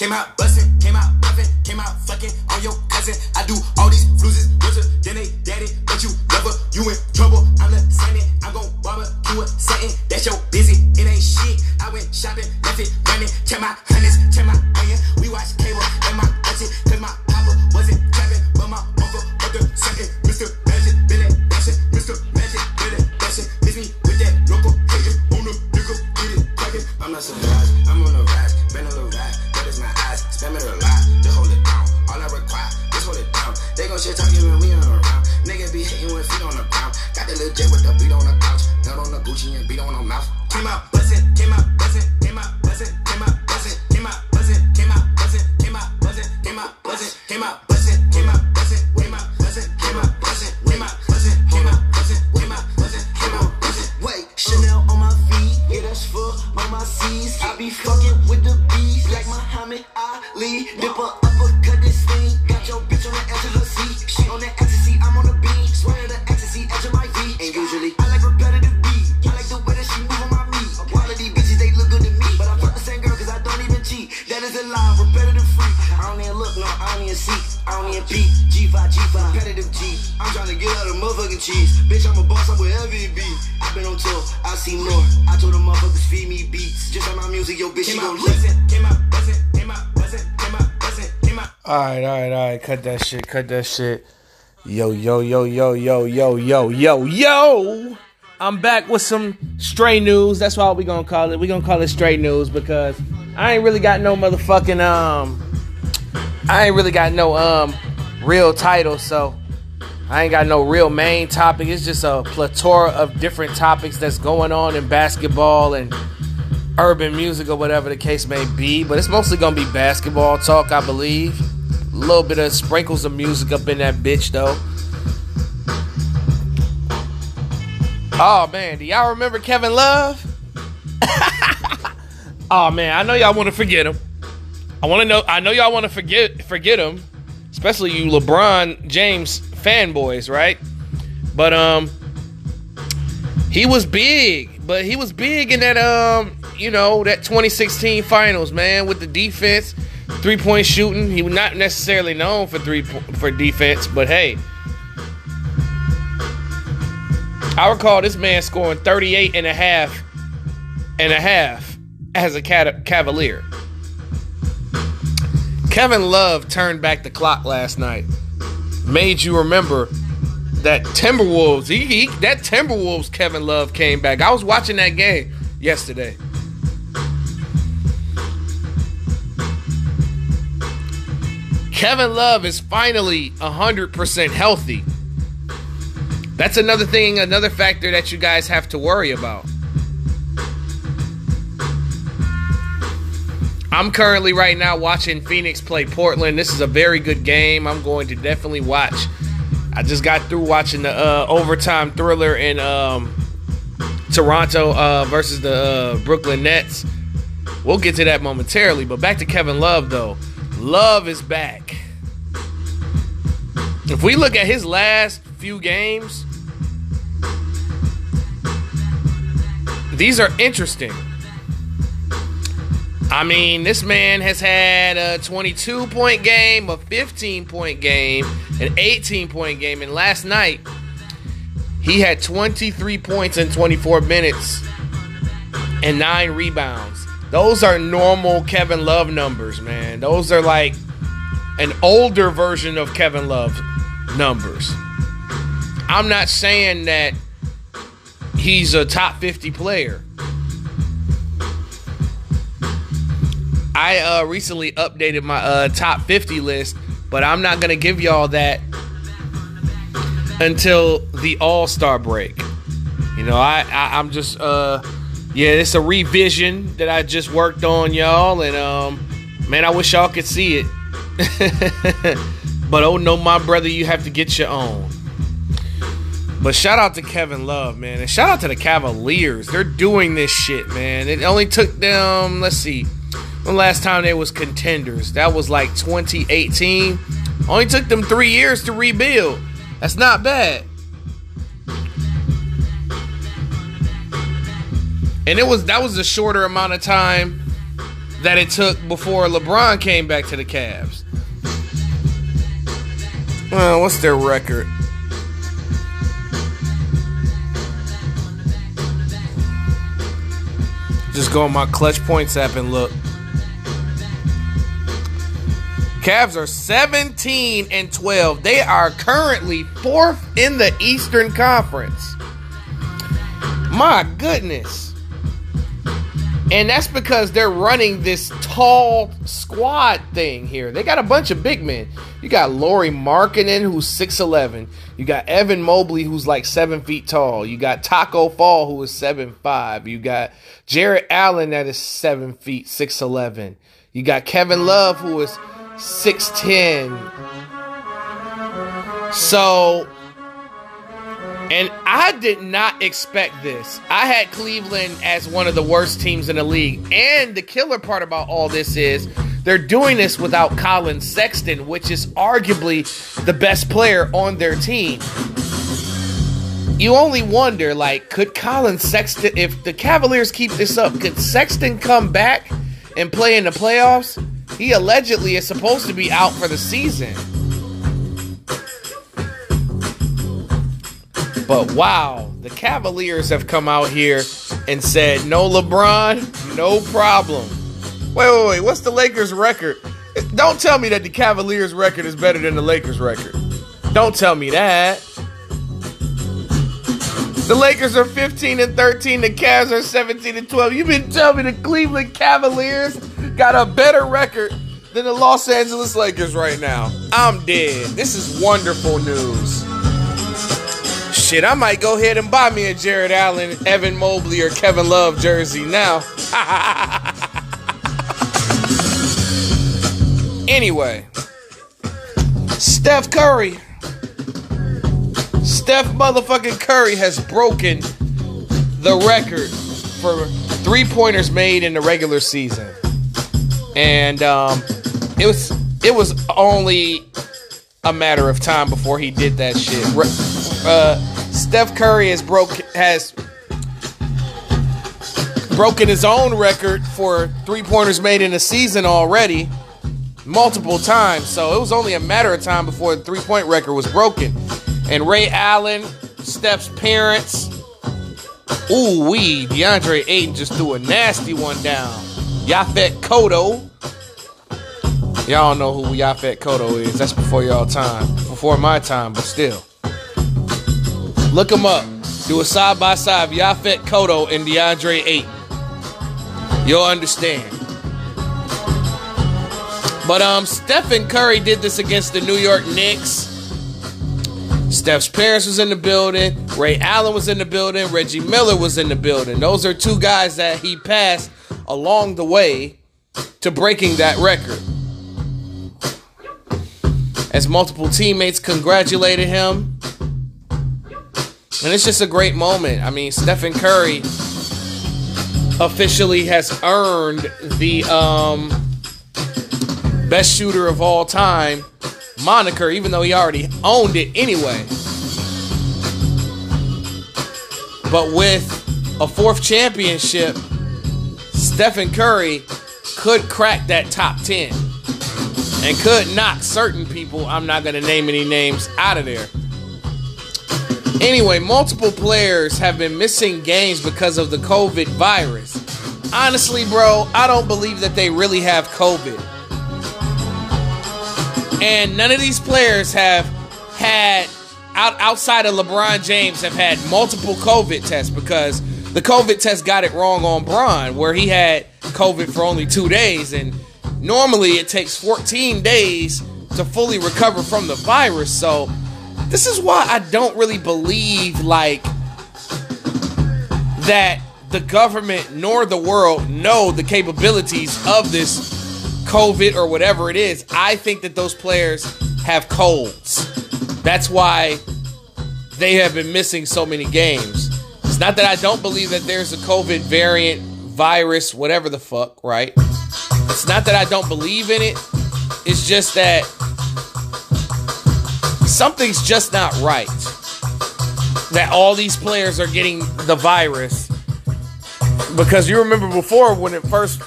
came out bustin', came out puffin', came out fucking on your cousin. I do all these bruises, richer than they daddy, but you never, you in trouble. Be fucking with the bees like Muhammad Ali. Dip Cut that shit. Cut that shit. Yo, yo, yo, yo, yo, yo, yo, yo, yo. I'm back with some stray news. That's why we gonna call it. We gonna call it stray news because I ain't really got no motherfucking um. I ain't really got no um real title, so I ain't got no real main topic. It's just a plethora of different topics that's going on in basketball and urban music or whatever the case may be. But it's mostly gonna be basketball talk, I believe. A little bit of sprinkles of music up in that bitch though. Oh man, do y'all remember Kevin Love? oh man, I know y'all want to forget him. I want to know. I know y'all want to forget forget him, especially you LeBron James fanboys, right? But um, he was big, but he was big in that um, you know, that 2016 finals, man, with the defense, three point shooting. He was not necessarily known for three for defense, but hey. I recall this man scoring 38 and a half and a half as a Cavalier. Kevin Love turned back the clock last night. Made you remember that Timberwolves, he, he, that Timberwolves Kevin Love came back. I was watching that game yesterday. Kevin Love is finally 100% healthy. That's another thing, another factor that you guys have to worry about. I'm currently right now watching Phoenix play Portland. This is a very good game. I'm going to definitely watch. I just got through watching the uh, overtime thriller in um, Toronto uh, versus the uh, Brooklyn Nets. We'll get to that momentarily, but back to Kevin Love though. Love is back. If we look at his last few games, these are interesting. I mean, this man has had a 22 point game, a 15 point game, an 18 point game, and last night he had 23 points in 24 minutes and nine rebounds. Those are normal Kevin Love numbers, man. Those are like an older version of Kevin Love numbers. I'm not saying that he's a top 50 player. I uh, recently updated my uh, top 50 list, but I'm not going to give y'all that until the All Star break. You know, I, I I'm just uh yeah, it's a revision that I just worked on, y'all, and um man, I wish y'all could see it. but oh no, my brother, you have to get your own. But shout out to Kevin Love, man, and shout out to the Cavaliers. They're doing this shit, man. It only took them, let's see, the last time they was contenders. That was like 2018. Only took them three years to rebuild. That's not bad. And it was that was the shorter amount of time that it took before LeBron came back to the Cavs. What's their record? Just go on my clutch points app and look. Cavs are 17 and 12. They are currently fourth in the Eastern Conference. My goodness. And that's because they're running this tall squad thing here. They got a bunch of big men. You got Lauri Markkanen, who's 6'11. You got Evan Mobley, who's like 7 feet tall. You got Taco Fall, who is 7'5. You got Jarrett Allen, that is 7 feet, 6'11. You got Kevin Love, who is 6'10. So and I did not expect this. I had Cleveland as one of the worst teams in the league. And the killer part about all this is they're doing this without Collin Sexton, which is arguably the best player on their team. You only wonder, like, could Collin Sexton, if the Cavaliers keep this up, could Sexton come back and play in the playoffs? He allegedly is supposed to be out for the season. But wow, the Cavaliers have come out here and said, no LeBron, no problem. Wait, wait, wait. What's the Lakers' record? Don't tell me that the Cavaliers' record is better than the Lakers' record. Don't tell me that. The Lakers are 15 and 13. The Cavs are 17 and 12. You've been telling me the Cleveland Cavaliers got a better record than the Los Angeles Lakers right now. I'm dead. This is wonderful news. Shit, I might go ahead and buy me a Jarrett Allen, Evan Mobley, or Kevin Love jersey now. anyway, Steph Curry. Steph motherfucking Curry has broken the record for three pointers made in the regular season. And um, it was it was only a matter of time before he did that shit. Uh, Steph Curry has broke has broken his own record for three pointers made in a season already multiple times. So it was only a matter of time before the three point record was broken. And Ray Allen, Steph's parents, ooh wee, DeAndre Ayton just threw a nasty one down. Yaphet Kotto. Y'all know who Yaphet Kotto is. That's before y'all time. Before my time, but still. Look him up. Do a side by side of Yaphet Kotto and DeAndre Ayton. You'll understand. But um, Stephen Curry did this against the New York Knicks. Steph's parents was in the building. Ray Allen was in the building. Reggie Miller was in the building. Those are two guys that he passed along the way to breaking that record. As multiple teammates congratulated him, and it's just a great moment. I mean, Stephen Curry officially has earned the um, best shooter of all time moniker, even though he already owned it anyway. But with a fourth championship, Stephen Curry could crack that top 10 and could knock certain people, I'm not going to name any names, out of there. Anyway, multiple players have been missing games because of the COVID virus. Honestly, bro, I don't believe that they really have COVID. And none of these players have had out, outside of LeBron James have had multiple COVID tests because the COVID test got it wrong on Bron, where he had COVID for only two days, and normally it takes 14 days to fully recover from the virus. So this is why I don't really believe like that the government nor the world know the capabilities of this COVID or whatever it is. I think that those players have colds. That's why they have been missing so many games. It's not that I don't believe that there's a COVID variant, virus, whatever the fuck, right? It's not that I don't believe in it. It's just that something's just not right. That all these players are getting the virus. Because you remember before when it first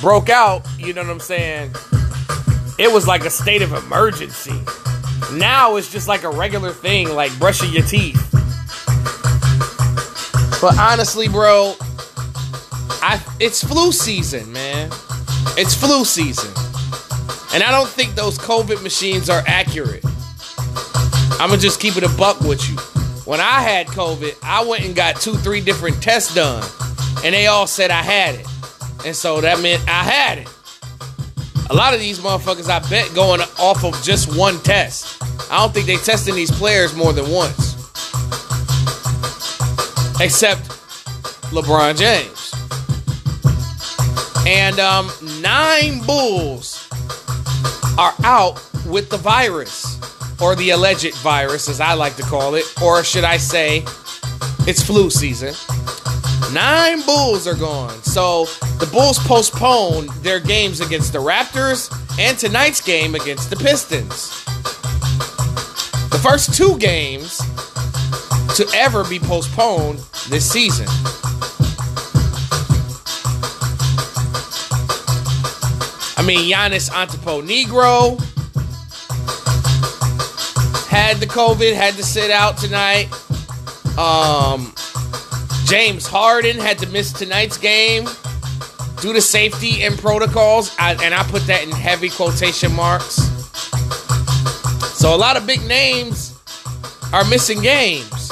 broke out, you know what I'm saying? It was like a state of emergency. Now it's just like a regular thing, like brushing your teeth. But honestly, bro, I it's flu season, man. It's flu season. And I don't think those COVID machines are accurate. I'm gonna just keep it a buck with you. When I had COVID, I went and got two, three different tests done, and they all said I had it. And so that meant I had it. A lot of these motherfuckers, I bet, going off of just one test. I don't think they testing these players more than once. Except LeBron James. And um, nine Bulls are out with the virus, or the alleged virus, as I like to call it, or should I say, it's flu season. Nine Bulls are gone. So the Bulls postponed their games against the Raptors and tonight's game against the Pistons. The first two games to ever be postponed this season. I mean, Giannis Antetokounmpo had the COVID, had to sit out tonight. Um, James Harden had to miss tonight's game due to safety and protocols, I, and I put that in heavy quotation marks. So a lot of big names are missing games.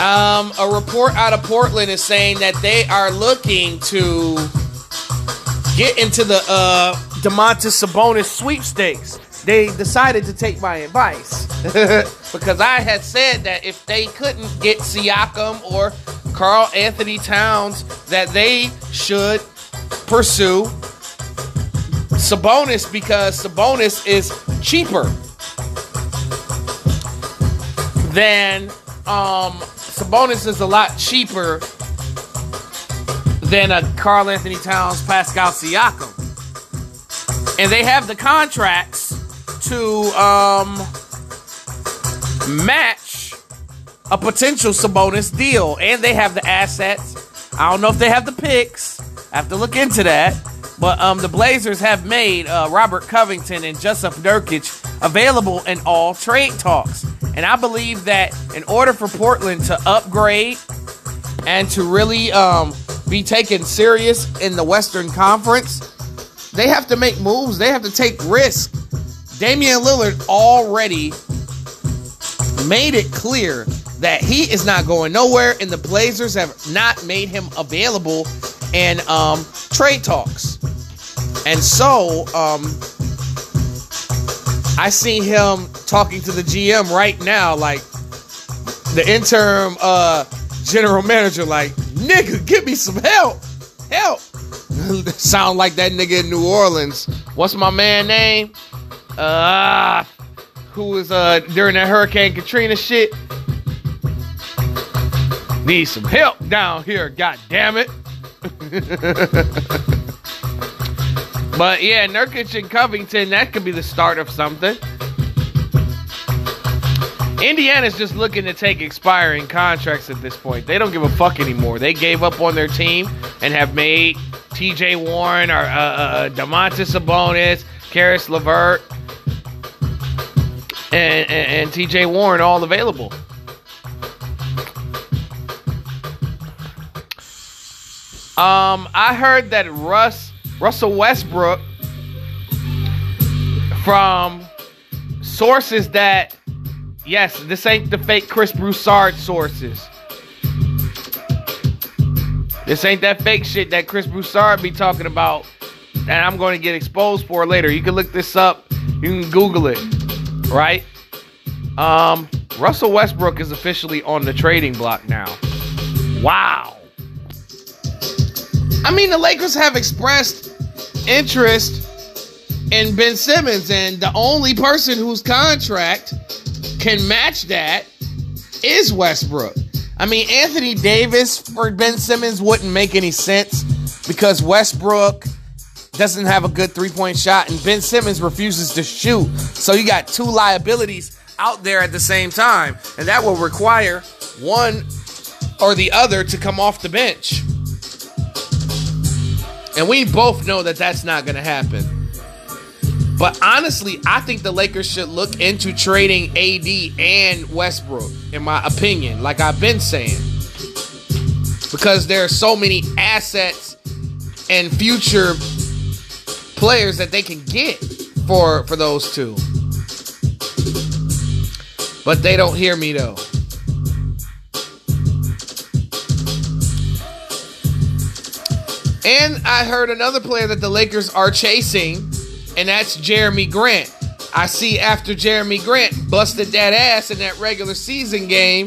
Um, a report out of Portland is saying that they are looking to get into the uh, Domantas Sabonis sweepstakes. They decided to take my advice because I had said that if they couldn't get Siakam or Karl Anthony Towns, that they should pursue Sabonis because Sabonis is cheaper than um, Sabonis is a lot cheaper than a Karl Anthony Towns, Pascal Siakam, and they have the contracts to um, match a potential Sabonis deal, and they have the assets. I don't know if they have the picks. I have to look into that. But um, the Blazers have made uh, Robert Covington and Jusuf Nurkic available in all trade talks. And I believe that in order for Portland to upgrade and to really um, be taken serious in the Western Conference, they have to make moves. They have to take risks. Damian Lillard already made it clear that he is not going nowhere, and the Blazers have not made him available in um, trade talks. And so, um, I see him talking to the GM right now, like the interim uh, general manager, like, nigga, give me some help. Help. Sound like that nigga in New Orleans. What's my man name? Uh who was uh during that Hurricane Katrina shit. Need some help down here, god damn it. but yeah, Nurkic and Covington, that could be the start of something. Indiana's just looking to take expiring contracts at this point. They don't give a fuck anymore. They gave up on their team and have made T.J. Warren or uh, uh, Domantas Sabonis, Caris LeVert, and, and, and T.J. Warren all available. Um, I heard that Russ Russell Westbrook from sources that yes, this ain't the fake Chris Broussard sources. This ain't that fake shit that Chris Broussard be talking about and I'm going to get exposed for later. You can look this up. You can Google it. Right? Um, Russell Westbrook is officially on the trading block now. Wow. I mean, the Lakers have expressed interest in Ben Simmons, and the only person whose contract can match that is Westbrook. I mean, Anthony Davis for Ben Simmons wouldn't make any sense because Westbrook doesn't have a good three point shot, and Ben Simmons refuses to shoot. So you got two liabilities out there at the same time, and that will require one or the other to come off the bench. And we both know that that's not going to happen. But honestly, I think the Lakers should look into trading AD and Westbrook, in my opinion, like I've been saying. Because there are so many assets and future players that they can get for for those two. But they don't hear me though. And I heard another player that the Lakers are chasing, and that's Jerami Grant. I see after Jerami Grant busted that ass in that regular season game,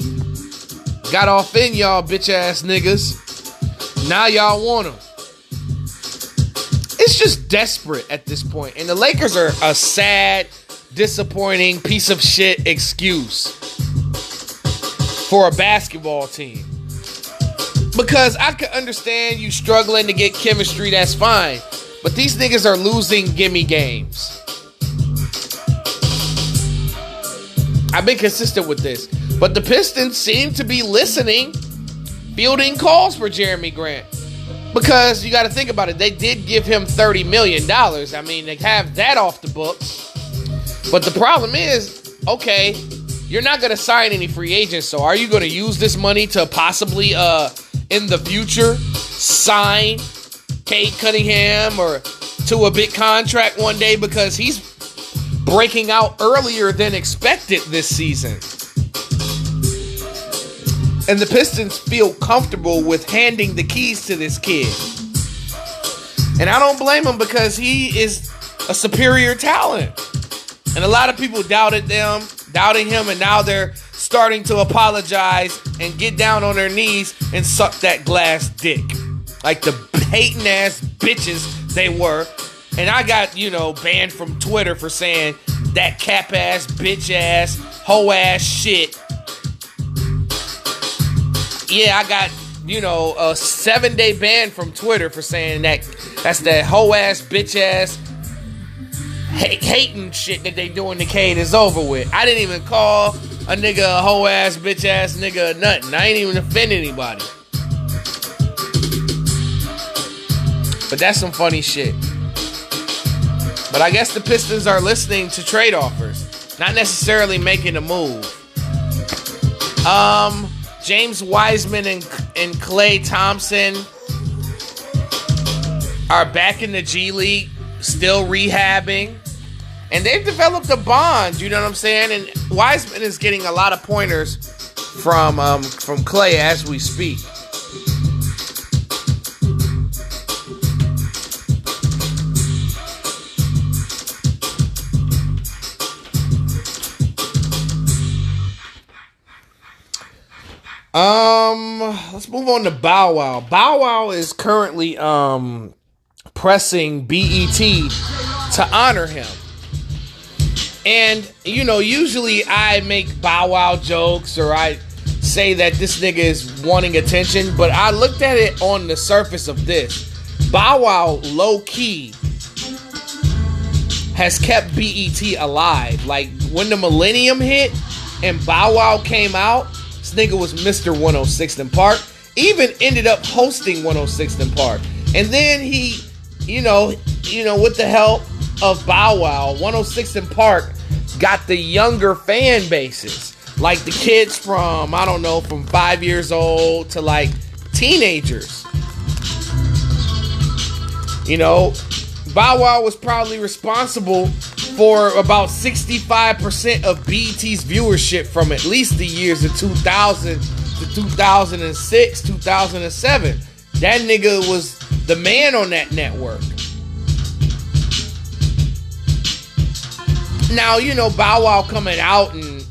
got off in y'all bitch ass niggas. Now y'all want him. It's just desperate at this point. And the Lakers are a sad, disappointing piece of shit excuse for a basketball team. Because I could understand you struggling to get chemistry, that's fine. But these niggas are losing gimme games. I've been consistent with this. But the Pistons seem to be listening, fielding calls for Jerami Grant. Because you got to think about it, they did give him $30 million. I mean, they have that off the books. But the problem is, okay, you're not going to sign any free agents. So are you going to use this money to possibly uh in the future sign Cade Cunningham or to a big contract one day because he's breaking out earlier than expected this season. And the Pistons feel comfortable with handing the keys to this kid. And I don't blame him because he is a superior talent. And a lot of people doubted them, doubting him, and now they're starting to apologize and get down on their knees and suck that glass dick. Like the hating ass bitches they were. And I got, you know, banned from Twitter for saying that cap ass, bitch ass, hoe ass shit. Yeah, I got, you know, a seven day ban from Twitter for saying that that's that hoe ass, bitch ass, hating shit that they doing to Cade is over with. I didn't even call a nigga a hoe ass, bitch ass nigga nothing. I ain't even offend anybody. But that's some funny shit. But I guess the Pistons are listening to trade offers, not necessarily making a move. Um, James Wiseman and and Klay Thompson are back in the G League, still rehabbing. And they've developed a bond, you know what I'm saying? And Wiseman is getting a lot of pointers from um, from Klay as we speak. Um, let's move on to Bow Wow. Bow Wow is currently um pressing BET to honor him. And you know, usually I make Bow Wow jokes or I say that this nigga is wanting attention, but I looked at it on the surface of this. Bow Wow low key has kept BET alive. Like when the millennium hit and Bow Wow came out, nigga was Mr. 106th and Park. Even ended up hosting 106th and Park. And then he, you know, you know, with the help of Bow Wow, 106th and Park got the younger fan bases. Like the kids from, I don't know, from five years old to like teenagers. You know, Bow Wow was probably responsible for about 65% of BET's viewership from at least the years of 2000 to 2006, 2007. That nigga was the man on that network. Now, you know, Bow Wow coming out and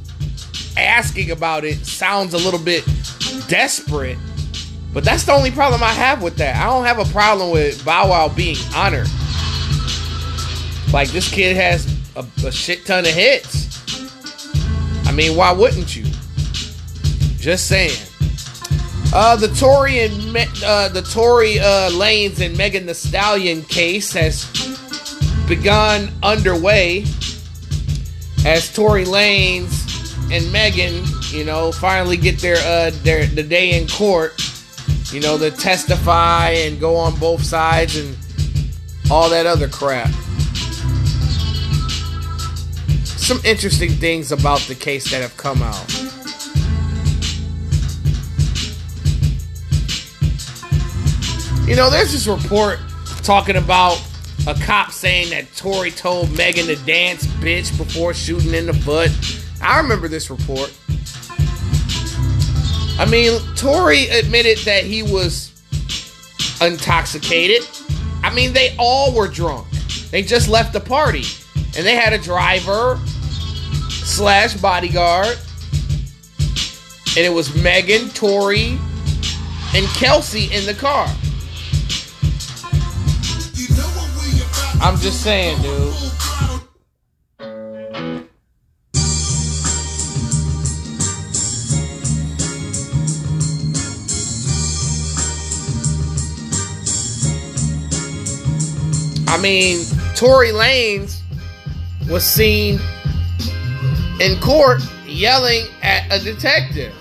asking about it sounds a little bit desperate, but that's the only problem I have with that. I don't have a problem with Bow Wow being honored. Like, this kid has a, a shit ton of hits. I mean, why wouldn't you? Just saying. Uh, the Tory and Me- uh, the Tory uh, Lanez and Megan Thee Stallion case has begun underway as Tory Lanez and Megan You know, finally get their uh their the day in court. You know, to testify and go on both sides and all that other crap. Some interesting things about the case that have come out. You know, there's this report talking about a cop saying that Tory told Megan to dance bitch before shooting in the butt. I remember this report. I mean, Tory admitted that he was intoxicated. I mean, they all were drunk. They just left the party. And they had a driver slash bodyguard. And it was Megan, Tory, and Kelsey in the car. I'm just saying, dude. I mean, Tory Lanez was seen in court yelling at a detective.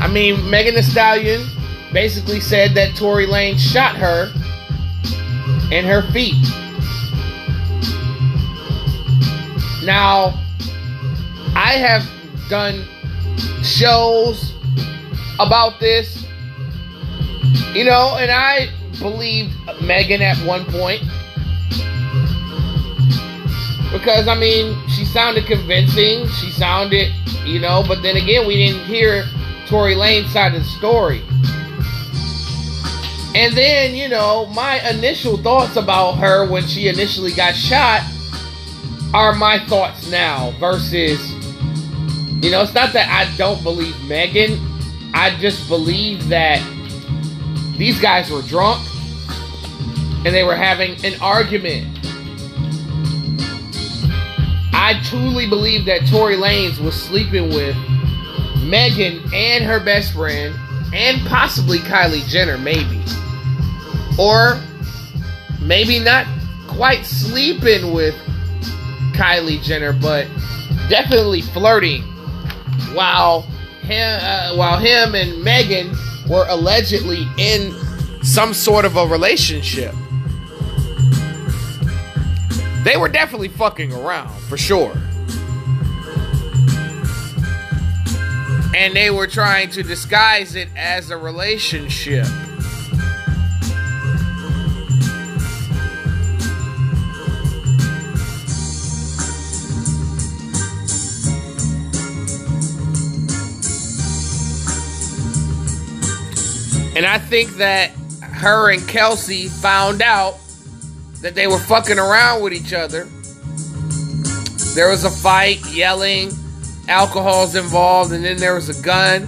I mean, Megan Thee Stallion basically said that Tory Lane shot her in her feet. Now, I have done shows about this, you know, and I believed Megan at one point. Because, I mean, she sounded convincing. She sounded, you know, but then again, we didn't hear Tory Lane's side of the story. And then, you know, my initial thoughts about her when she initially got shot are my thoughts now versus, you know, it's not that I don't believe Megan. I just believe that these guys were drunk and they were having an argument. I truly believe that Tory Lanez was sleeping with Megan and her best friend, and possibly Kylie Jenner, maybe. Or maybe not quite sleeping with Kylie Jenner, but definitely flirting while him, uh, while him and Megan were allegedly in some sort of a relationship. They were definitely fucking around, for sure. And they were trying to disguise it as a relationship. And I think that her and Kelsey found out that they were fucking around with each other. There was a fight, yelling, alcohol's involved, and then there was a gun.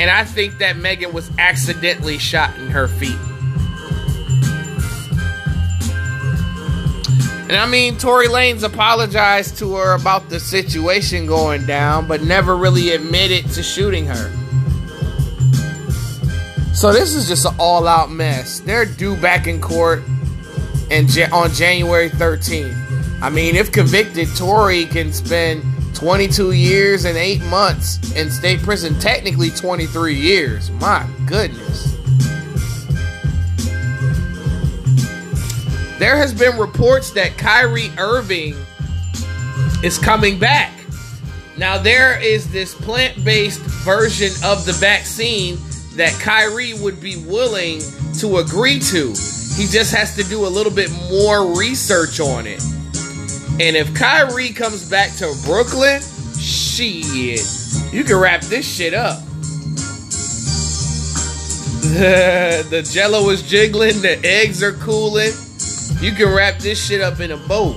And I think that Megan was accidentally shot in her feet. And I mean, Tory Lanez apologized to her about the situation going down, but never really admitted to shooting her. So this is just an all-out mess. They're due back in court and on January 13th. I mean, if convicted, Tory can spend 22 years and 8 months in state prison, technically 23 years. My goodness. There has been reports that Kyrie Irving is coming back. Now there is this plant-based version of the vaccine that Kyrie would be willing to agree to. He just has to do a little bit more research on it. And if Kyrie comes back to Brooklyn, shit, you can wrap this shit up. The, jello is jiggling, the eggs are cooling. You can wrap this shit up in a boat.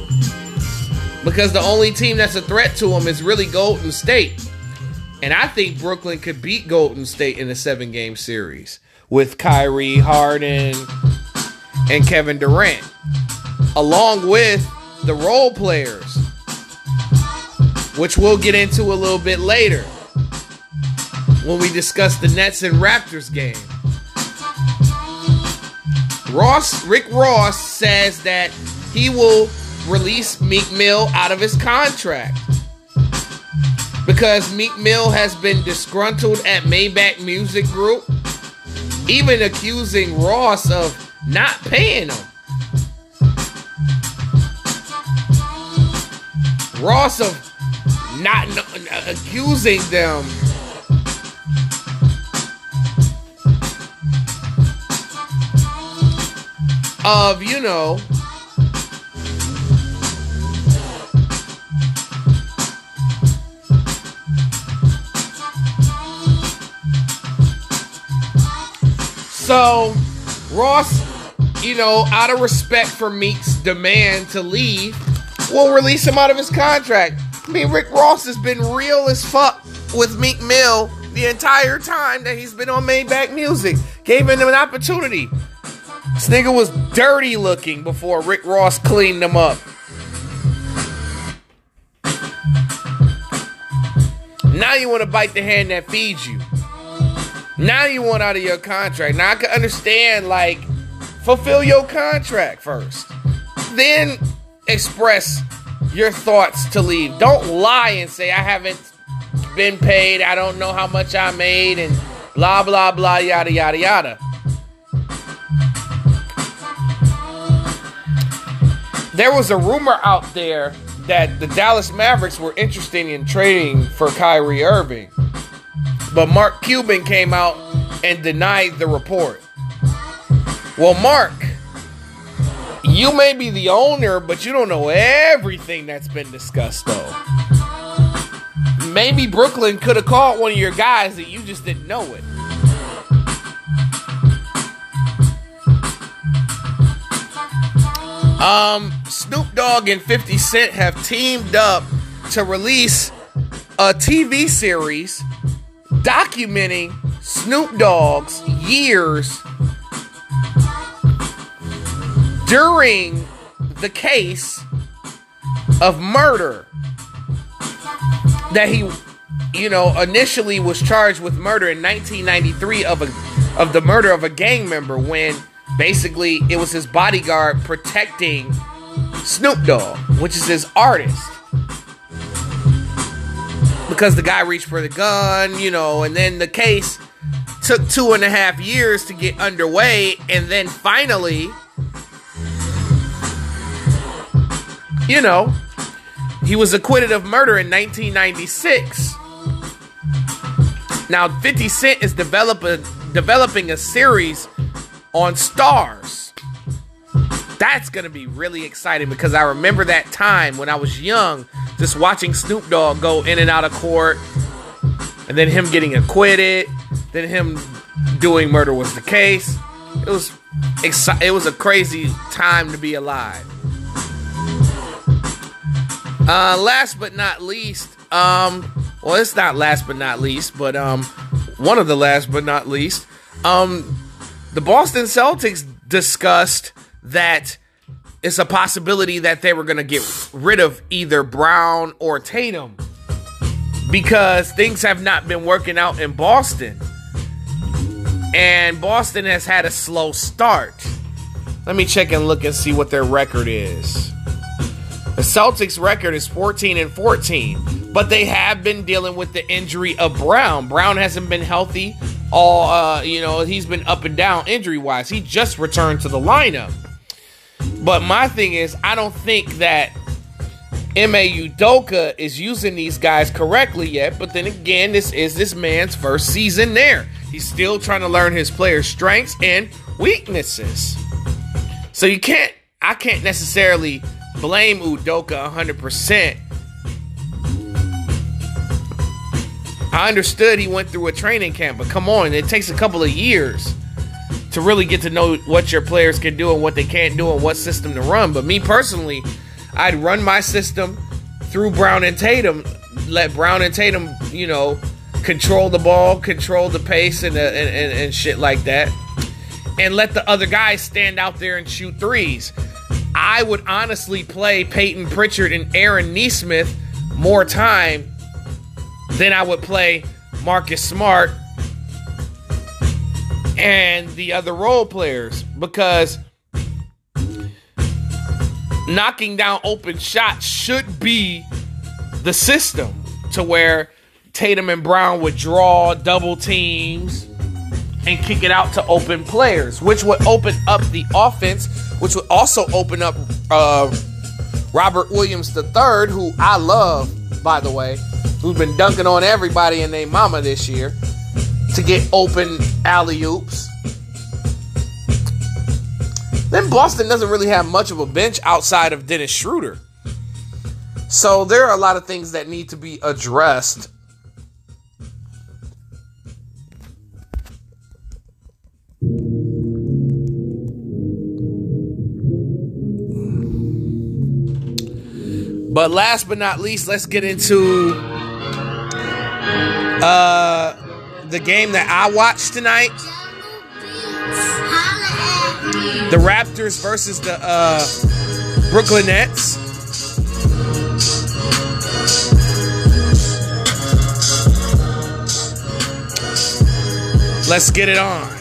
Because the only team that's a threat to him is really Golden State. And I think Brooklyn could beat Golden State in a seven game series with Kyrie, Harden, and Kevin Durant, along with the role players, which we'll get into a little bit later when we discuss the Nets and Raptors game. Ross, Rick Ross says that he will release Meek Mill out of his contract because Meek Mill has been disgruntled at Maybach Music Group, even accusing Ross of not paying them. Ross of not accusing them of, you know, So, Ross, you know, out of respect for Meek's demand to leave, will release him out of his contract. I mean, Rick Ross has been real as fuck with Meek Mill the entire time that he's been on Maybach Music. Gave him an opportunity. This nigga was dirty looking before Rick Ross cleaned him up. Now you want to bite the hand that feeds you. Now you want out of your contract. Now I can understand, like, fulfill your contract first. Then express your thoughts to leave. Don't lie and say, I haven't been paid, I don't know how much I made, and blah, blah, blah, yada, yada, yada. There was a rumor out there that the Dallas Mavericks were interested in trading for Kyrie Irving. But Mark Cuban came out and denied the report. Well, Mark, you may be the owner, but you don't know everything that's been discussed, though. Maybe Brooklyn could have called one of your guys that you just didn't know it. Um, Snoop Dogg and 50 Cent have teamed up to release a TV series documenting Snoop Dogg's years during the case of murder that he you know initially was charged with murder in 1993 of a of the murder of a gang member when basically it was his bodyguard protecting Snoop Dogg which is his artist. Because the guy reached for the gun, you know, and then the case took two and a half years to get underway, and then finally, you know, he was acquitted of murder in 1996. Now, 50 Cent is developing developing a series on stars. That's gonna be really exciting because I remember that time when I was young just watching Snoop Dogg go in and out of court, and then him getting acquitted, then him doing murder was the case. It was exci- it was a crazy time to be alive. Uh, last but not least, um, well, it's not last but not least, but um, one of the last but not least, um, the Boston Celtics discussed that it's a possibility that they were going to get rid of either Brown or Tatum because things have not been working out in Boston. And Boston has had a slow start. Let me check and look and see what their record is. The Celtics record is 14 and 14, but they have been dealing with the injury of Brown. Brown hasn't been healthy all uh, you know, he's been up and down injury-wise. He just returned to the lineup. But my thing is, I don't think that Ime Udoka is using these guys correctly yet. But then again, this is this man's first season there. He's still trying to learn his players' strengths and weaknesses. So you can't, I can't necessarily blame Udoka 100%. I understood he went through a training camp, but come on, it takes a couple of years to really get to know what your players can do and what they can't do and what system to run. But me personally, I'd run my system through Brown and Tatum, let Brown and Tatum, you know, control the ball, control the pace, and, uh, and, and, and shit like that, and let the other guys stand out there and shoot threes. I would honestly play Payton Pritchard and Aaron Nesmith more time than I would play Marcus Smart and the other role players because knocking down open shots should be the system to where Tatum and Brown would draw double teams and kick it out to open players, which would open up the offense, which would also open up uh, Robert Williams III, who I love, by the way, who's been dunking on everybody and their mama this year to get open alley oops. Then Boston doesn't really have much of a bench outside of Dennis Schroeder. So there are a lot of things that need to be addressed. But last but not least, let's get into uh, the game that I watched tonight. The Raptors versus the uh, Brooklyn Nets. Let's get it on.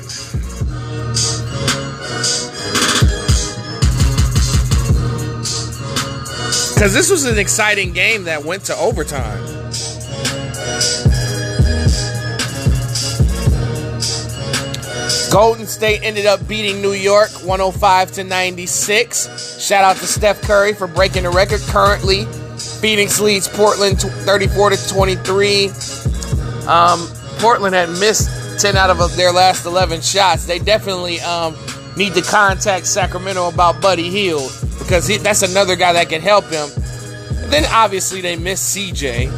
Because this was an exciting game that went to overtime. Golden State ended up beating New York 105 to 96. Shout out to Steph Curry for breaking the record. Currently, Phoenix leads Portland 34 to 23. Um, Portland had missed 10 out of their last 11 shots. They definitely um, need to contact Sacramento about Buddy Hield because he, that's another guy that can help him. And then obviously they missed CJ.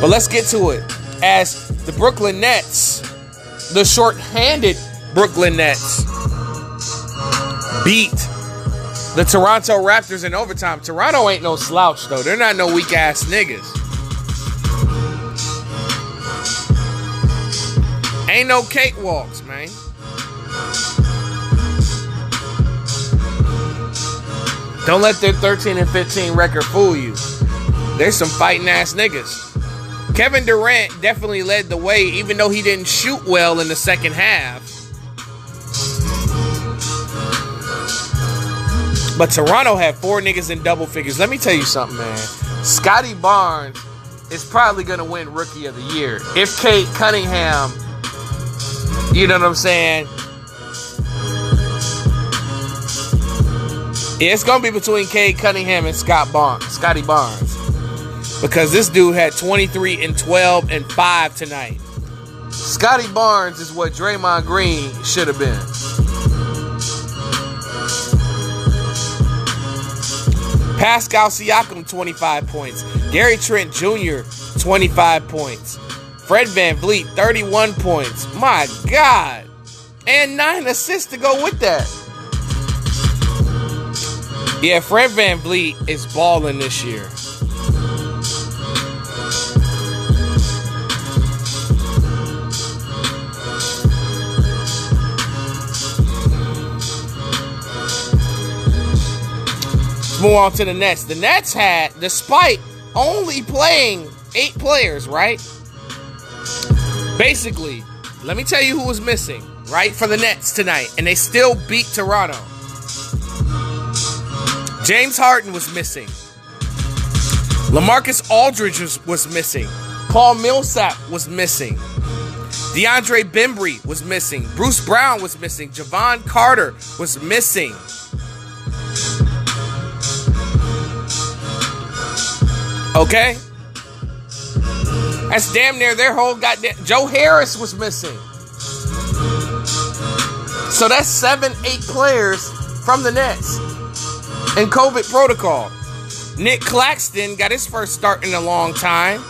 But let's get to it. As the Brooklyn Nets the short-handed Brooklyn Nets beat the Toronto Raptors in overtime. Toronto ain't no slouch though. They're not no weak ass niggas. Ain't no cakewalks, man. Don't let their 13 and 15 record fool you. There's some fighting ass niggas. Kevin Durant definitely led the way, even though he didn't shoot well in the second half. But Toronto had four niggas in double figures. Let me tell you something, man. Scotty Barnes is probably going to win Rookie of the Year. If Cade Cunningham, you know what I'm saying? It's going to be between Cade Cunningham and Scott Barnes, Scotty Barnes because this dude had 23 and 12 and 5 tonight. Scotty Barnes is what Draymond Green should have been. Pascal Siakam, 25 points. Gary Trent Jr., 25 points. Fred VanVleet, 31 points. My God. And nine assists to go with that. Yeah, Fred Van VanVleet is balling this year. move on to the Nets. The Nets had, despite only playing eight players, right? Basically, let me tell you who was missing, right, for the Nets tonight, and they still beat Toronto. James Harden was missing. LaMarcus Aldridge was, was missing. Paul Millsap was missing. DeAndre Bembry was missing. Bruce Brown was missing. Jevon Carter was missing. Okay? That's damn near their whole goddamn. Joe Harris was missing. So that's seven, eight players from the Nets in COVID protocol. Nic Claxton got his first start in a long time.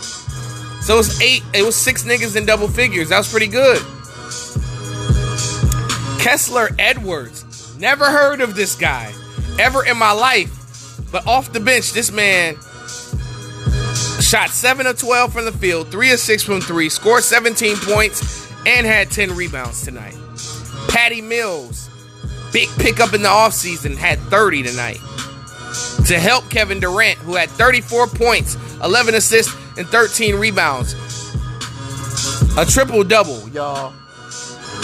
So it was eight, it was six niggas in double figures. That was pretty good. Kessler Edwards. Never heard of this guy ever in my life. But off the bench, this man Shot 7 of 12 from the field, 3 of 6 from 3, scored 17 points, and had 10 rebounds tonight. Patty Mills, big pickup in the offseason, had 30 tonight. To help Kevin Durant, who had 34 points, 11 assists, and 13 rebounds. A triple double, y'all.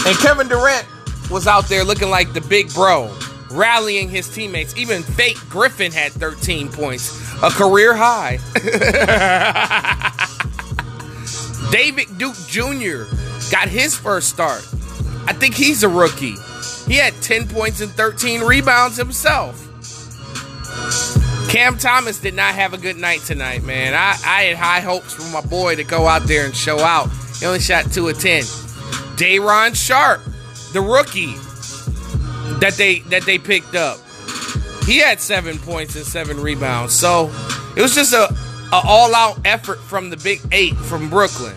And Kevin Durant was out there looking like the big bro, rallying his teammates. Even Blake Griffin had 13 points, a career high. David Duke Jr. got his first start. I think he's a rookie. He had 10 points and 13 rebounds himself. Cam Thomas did not have a good night tonight, man. I, I had high hopes for my boy to go out there and show out. He only shot 2 of 10. Day'Ron Sharpe, the rookie that they that they picked up. He had 7 points and 7 rebounds. So, it was just a, a all-out effort from the Big 8 from Brooklyn.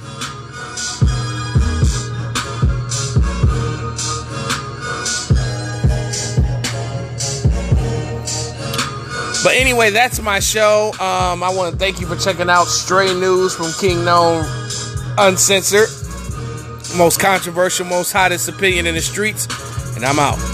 But anyway, that's my show. Um, I want to thank you for checking out Stray News from King Known Uncensored. Most controversial, most hottest opinion in the streets. And I'm out.